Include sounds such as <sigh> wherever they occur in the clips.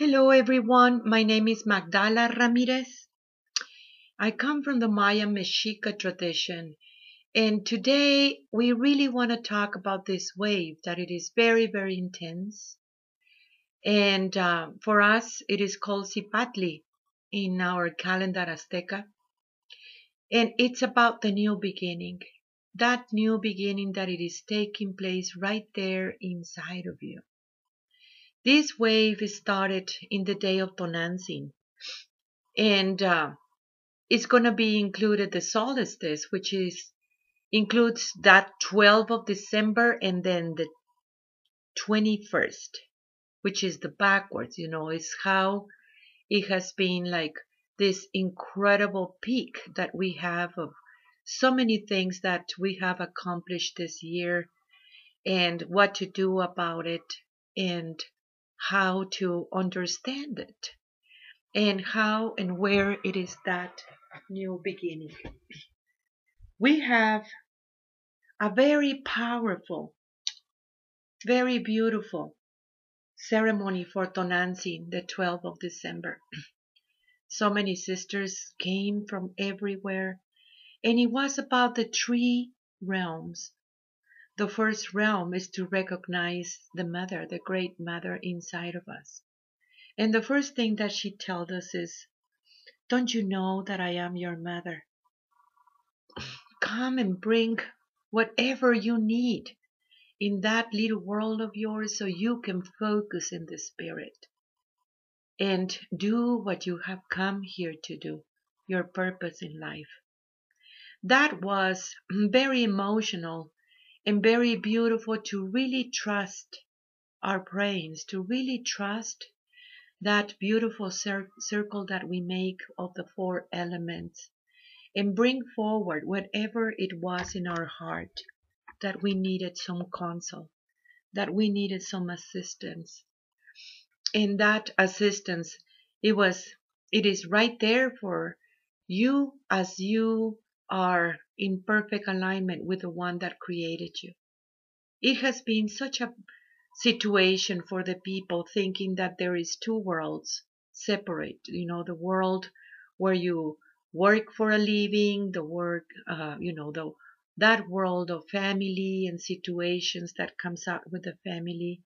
Hello, everyone. My name is Magdala Ramirez. I come from the Maya Mexica tradition, and today we really want to talk about this wave that it is very, very intense. And uh, for us, it is called Cipactli in our calendar Azteca. And it's about the new beginning, that new beginning that it is taking place right there inside of you. This wave started in the day of Tonantzin, and uh, it's going to be included the solstice, which is includes that 12th of December and then the 21st, which is the backwards. You know, is how it has been like this incredible peak that we have of so many things that we have accomplished this year and what to do about it and how to understand it and how and where it is that new beginning. We have a very powerful, very beautiful ceremony for Tonantzin, the 12th of December. <clears throat> So many sisters came from everywhere, and it was about the three realms the first realm is to recognize the mother, the great mother inside of us. And the first thing that she tells us is, Don't you know that I am your mother? Come and bring whatever you need in that little world of yours so you can focus in the spirit and do what you have come here to do, your purpose in life. That was very emotional and very beautiful to really trust our brains, to really trust that beautiful cir- circle that we make of the four elements and bring forward whatever it was in our heart that we needed some counsel, that we needed some assistance. And that assistance, it was, it is right there for you as you are in perfect alignment with the one that created you. It has been such a situation for the people thinking that there is two worlds separate, you know, the world where you work for a living, the work, uh, you know, the that world of family and situations that comes out with the family,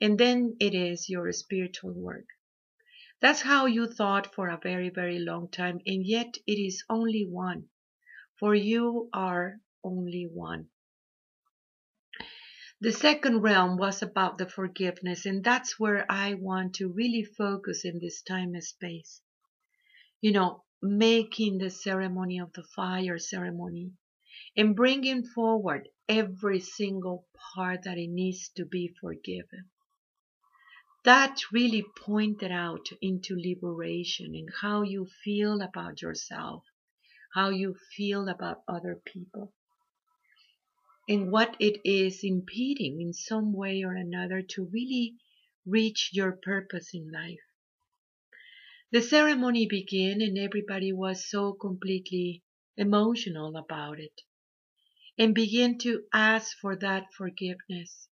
and then it is your spiritual work. That's how you thought for a very, very long time, and yet it is only one for you are only one. The second realm was about the forgiveness, and that's where I want to really focus in this time and space. You know, making the ceremony of the fire ceremony and bringing forward every single part that it needs to be forgiven. That really pointed out into liberation and how you feel about yourself how you feel about other people and what it is impeding in some way or another to really reach your purpose in life. The ceremony began and everybody was so completely emotional about it and began to ask for that forgiveness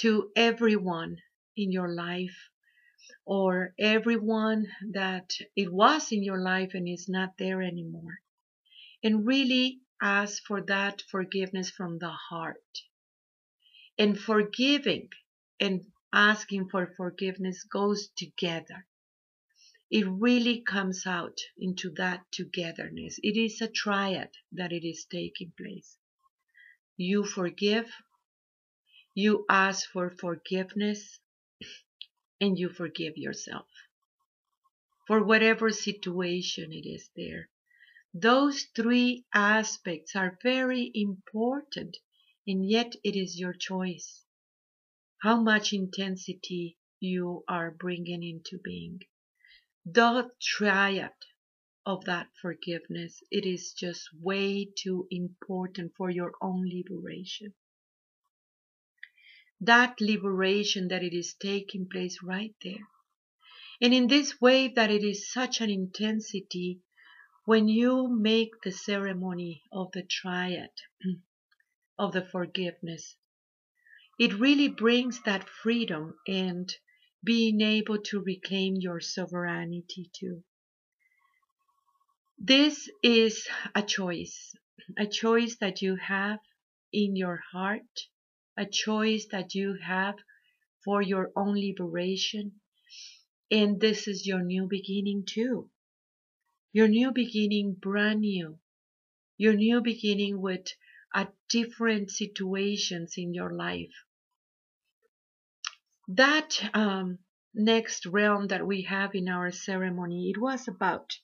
to everyone in your life or everyone that it was in your life and is not there anymore. And really ask for that forgiveness from the heart. And forgiving and asking for forgiveness goes together. It really comes out into that togetherness. It is a triad that it is taking place. You forgive, you ask for forgiveness, and you forgive yourself for whatever situation it is there. Those three aspects are very important, and yet it is your choice how much intensity you are bringing into being. The triad of that forgiveness, it is just way too important for your own liberation that liberation that it is taking place right there. And in this way that it is such an intensity, when you make the ceremony of the triad <clears throat> of the forgiveness, it really brings that freedom and being able to reclaim your sovereignty too. This is a choice, a choice that you have in your heart, a choice that you have for your own liberation. And this is your new beginning too. Your new beginning, brand new. Your new beginning with a different situations in your life. That um, next realm that we have in our ceremony, it was about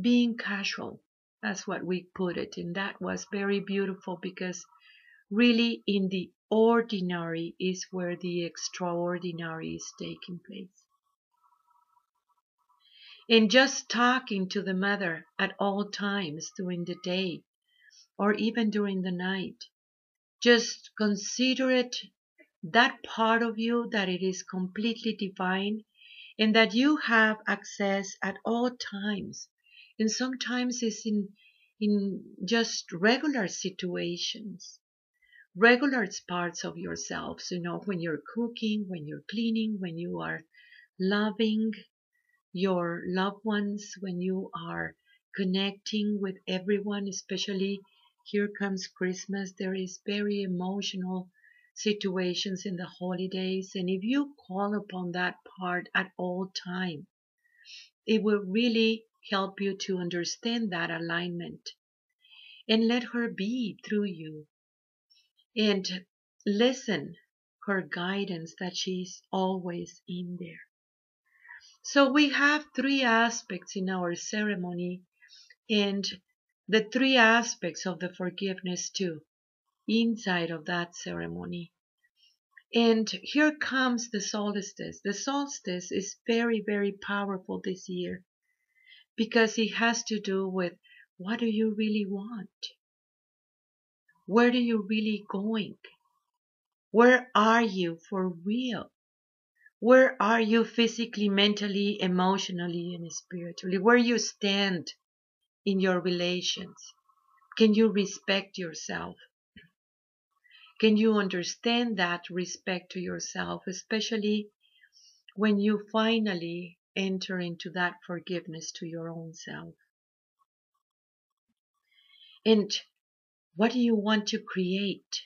being casual. That's what we put it. And that was very beautiful because really in the ordinary is where the extraordinary is taking place. In just talking to the mother at all times during the day or even during the night. Just consider it that part of you that it is completely divine and that you have access at all times and sometimes it's in in just regular situations regular parts of yourselves you know when you're cooking when you're cleaning when you are loving your loved ones when you are connecting with everyone especially here comes christmas. There is very emotional situations in the holidays and if you call upon that part at all time it will really help you to understand that alignment and let her be through you and listen her guidance that she's always in there. So we have three aspects in our ceremony and the three aspects of the forgiveness too inside of that ceremony. And here comes the solstice. The solstice is very very powerful this year because it has to do with what do you really want? Where are you really going? Where are you for real? Where are you physically, mentally, emotionally, and spiritually? Where you stand in your relations? Can you respect yourself? Can you understand that respect to yourself, especially when you finally enter into that forgiveness to your own self. And what do you want to create?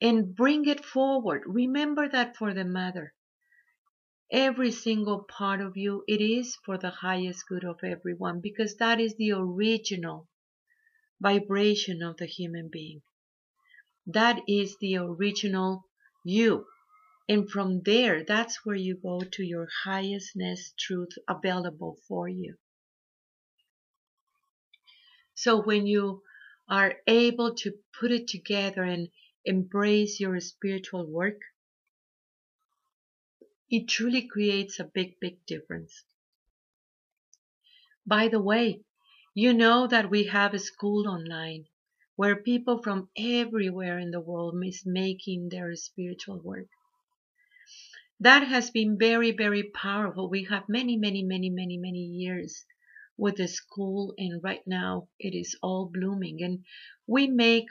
And bring it forward. Remember that for the mother. Every single part of you, it is for the highest good of everyone because that is the original vibration of the human being. That is the original you. And from there, that's where you go to your highestness truth available for you. So when you are able to put it together and embrace your spiritual work, it truly creates a big, big difference. By the way, you know that we have a school online where people from everywhere in the world is making their spiritual work that has been very, very powerful. We have many, many, many, many, many years with the school, and right now it is all blooming. And we make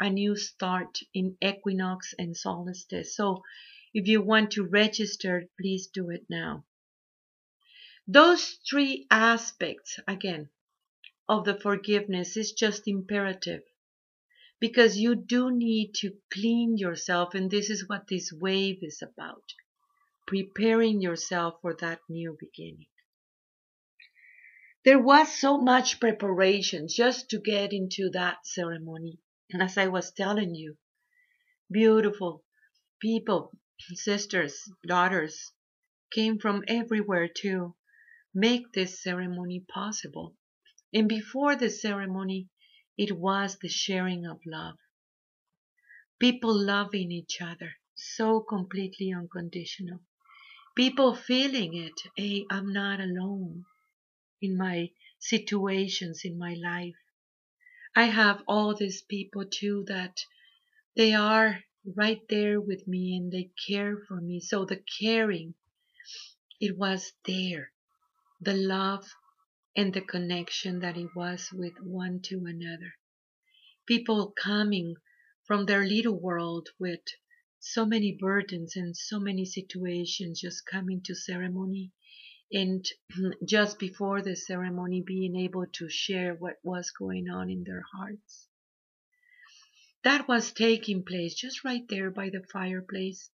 a new start in equinox and solstice. So if you want to register, please do it now. Those three aspects, again, of the forgiveness is just imperative because you do need to clean yourself, and this is what this wave is about preparing yourself for that new beginning. There was so much preparation just to get into that ceremony. And as I was telling you, beautiful people, sisters, daughters, came from everywhere to make this ceremony possible. And before the ceremony, it was the sharing of love. People loving each other so completely unconditional people feeling it. Hey, I'm not alone in my situations in my life. I have all these people too that they are right there with me and they care for me. So the caring, it was there. The love and the connection that it was with one to another. People coming from their little world with so many burdens and so many situations just coming to ceremony and <clears throat> just before the ceremony being able to share what was going on in their hearts. That was taking place just right there by the fireplace.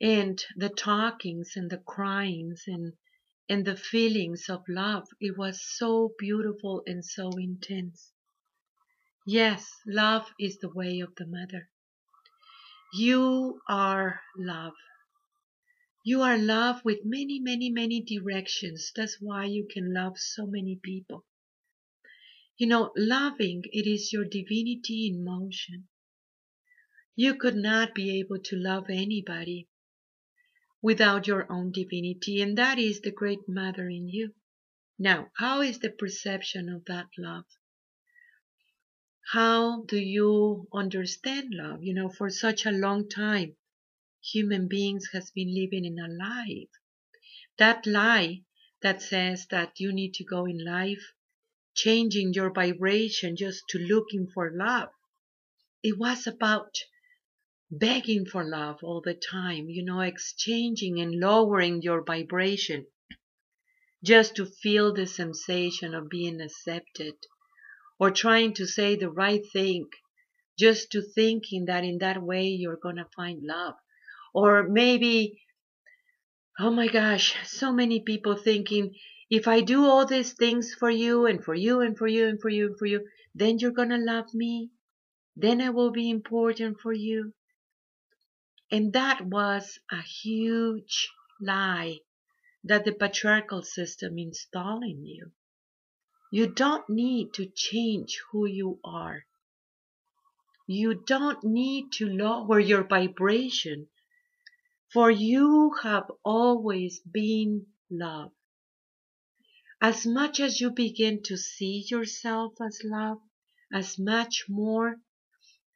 And the talkings and the cryings and and the feelings of love, it was so beautiful and so intense. Yes, love is the way of the mother. You are love. You are love with many, many, many directions. That's why you can love so many people. You know, loving, it is your divinity in motion. You could not be able to love anybody without your own divinity, and that is the great mother in you. Now, how is the perception of that love? How do you understand love? You know, for such a long time, human beings has been living in a lie. That lie that says that you need to go in life changing your vibration just to looking for love. It was about begging for love all the time, you know, exchanging and lowering your vibration just to feel the sensation of being accepted or trying to say the right thing just to thinking that in that way you're going to find love or maybe oh my gosh so many people thinking if i do all these things for you and for you and for you and for you and for you then you're going to love me. Then i will be important for you. And that was a huge lie that the patriarchal system installed in you. You don't need to change who you are. You don't need to lower your vibration, for you have always been love. As much as you begin to see yourself as love, as much more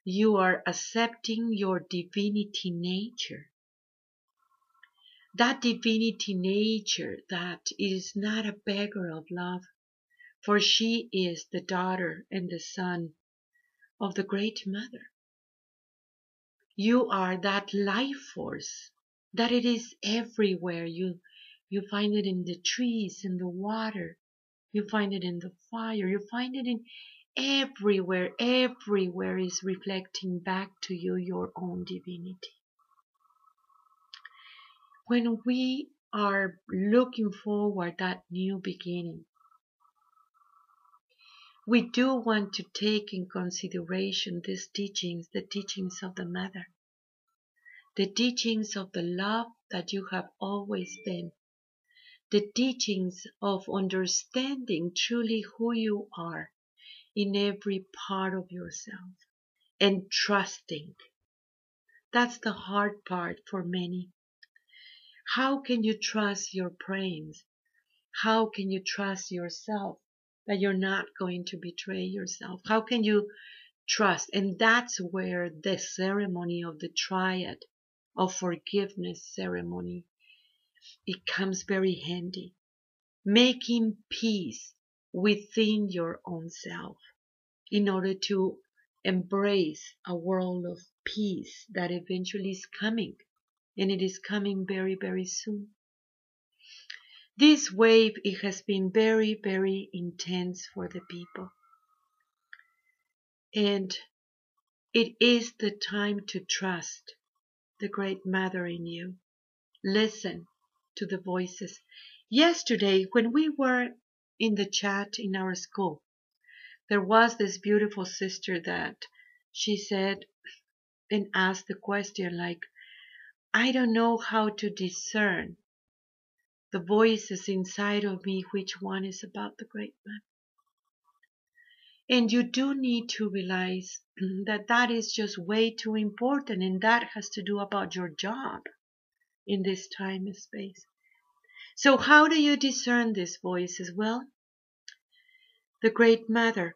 you are accepting your divinity nature. That divinity nature that is not a beggar of love, for she is the daughter and the son of the Great Mother. You are that life force, that it is everywhere. You, you find it in the trees, in the water, you find it in the fire, you find it in everywhere. Everywhere is reflecting back to you your own divinity. When we are looking forward that new beginning, we do want to take in consideration these teachings, the teachings of the Mother, the teachings of the love that you have always been, the teachings of understanding truly who you are in every part of yourself and trusting. That's the hard part for many. How can you trust your brains? How can you trust yourself? that you're not going to betray yourself? How can you trust? And that's where the ceremony of the triad of forgiveness ceremony it comes very handy. Making peace within your own self in order to embrace a world of peace that eventually is coming and it is coming very very soon this wave, it has been very, very intense for the people. And it is the time to trust the Great Mother in you. Listen to the voices. Yesterday, when we were in the chat in our school, there was this beautiful sister that she said and asked the question like, I don't know how to discern the voices inside of me, which one is about the great man. And you do need to realize <clears throat> that that is just way too important and that has to do about your job in this time and space. So how do you discern these voices? Well, the Great Mother.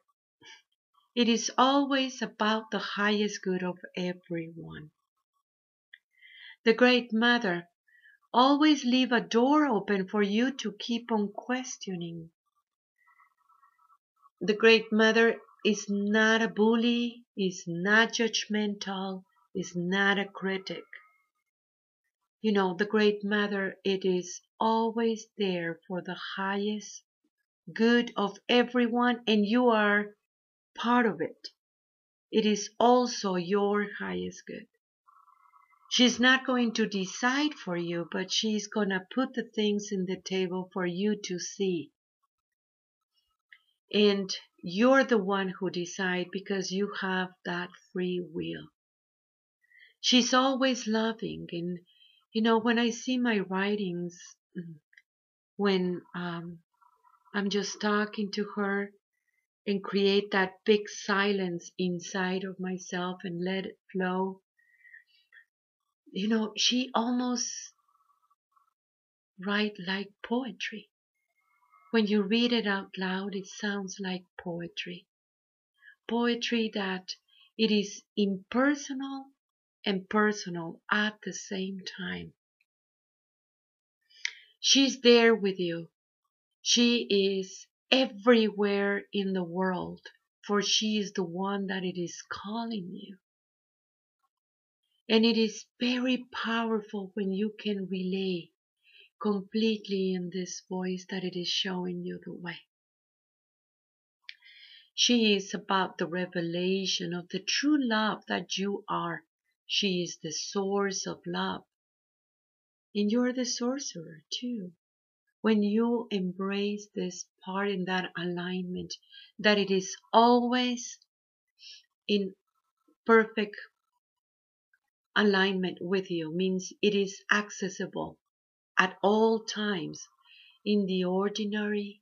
It is always about the highest good of everyone. The Great Mother always leave a door open for you to keep on questioning. The Great Mother is not a bully, is not judgmental, is not a critic. You know, the Great Mother, it is always there for the highest good of everyone, and you are part of it. It is also your highest good. She's not going to decide for you, but she's going to put the things in the table for you to see. And you're the one who decide because you have that free will. She's always loving and you know when I see my writings when um, I'm just talking to her and create that big silence inside of myself and let it flow. You know, she almost write like poetry. When you read it out loud, it sounds like poetry. Poetry that it is impersonal and personal at the same time. She's there with you. She is everywhere in the world, for she is the one that it is calling you. And it is very powerful when you can relay completely in this voice that it is showing you the way. She is about the revelation of the true love that you are. She is the source of love. And you're the sorcerer too. When you embrace this part in that alignment, that it is always in perfect alignment with you, means it is accessible at all times. In the ordinary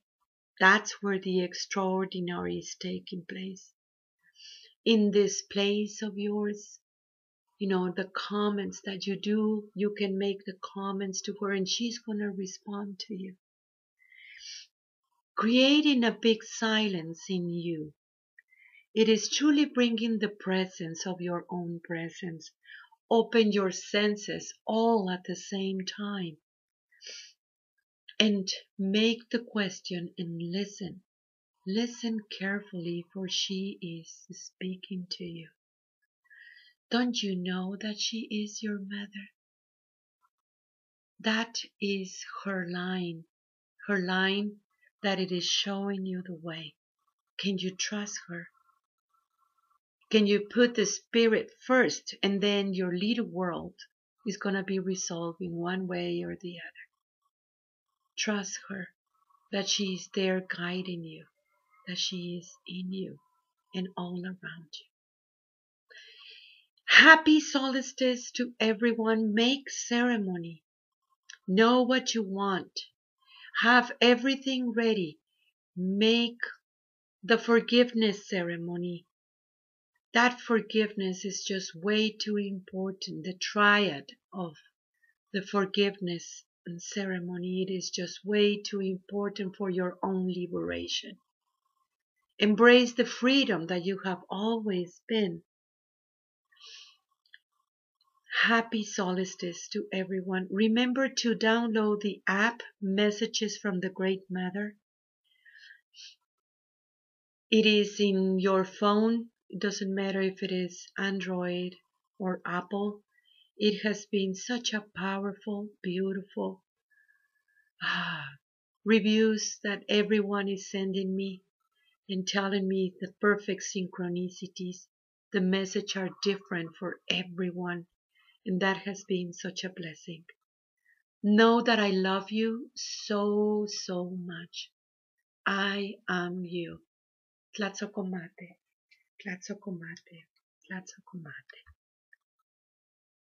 that's where the extraordinary is taking place. In this place of yours you know the comments that you do you can make the comments to her and she's going to respond to you. Creating a big silence in you. It is truly bringing the presence of your own presence. Open your senses all at the same time and make the question and listen. Listen carefully, for she is speaking to you. Don't you know that she is your mother? That is her line, her line that it is showing you the way. Can you trust her? Can you put the spirit first and then your little world is going to be resolved in one way or the other? Trust her that she is there guiding you, that she is in you and all around you. Happy solstice to everyone. Make ceremony. Know what you want. Have everything ready. Make the forgiveness ceremony. That forgiveness is just way too important. The triad of the forgiveness and ceremony, it is just way too important for your own liberation. Embrace the freedom that you have always been. Happy solstice to everyone. Remember to download the app Messages from the Great Mother. It is in your phone. It doesn't matter if it is Android or Apple. It has been such a powerful, beautiful ah, reviews that everyone is sending me and telling me the perfect synchronicities. The message are different for everyone, and that has been such a blessing. Know that I love you so, so much. I am you. Tlazocamati, Tlazocamati, Tlazocamati.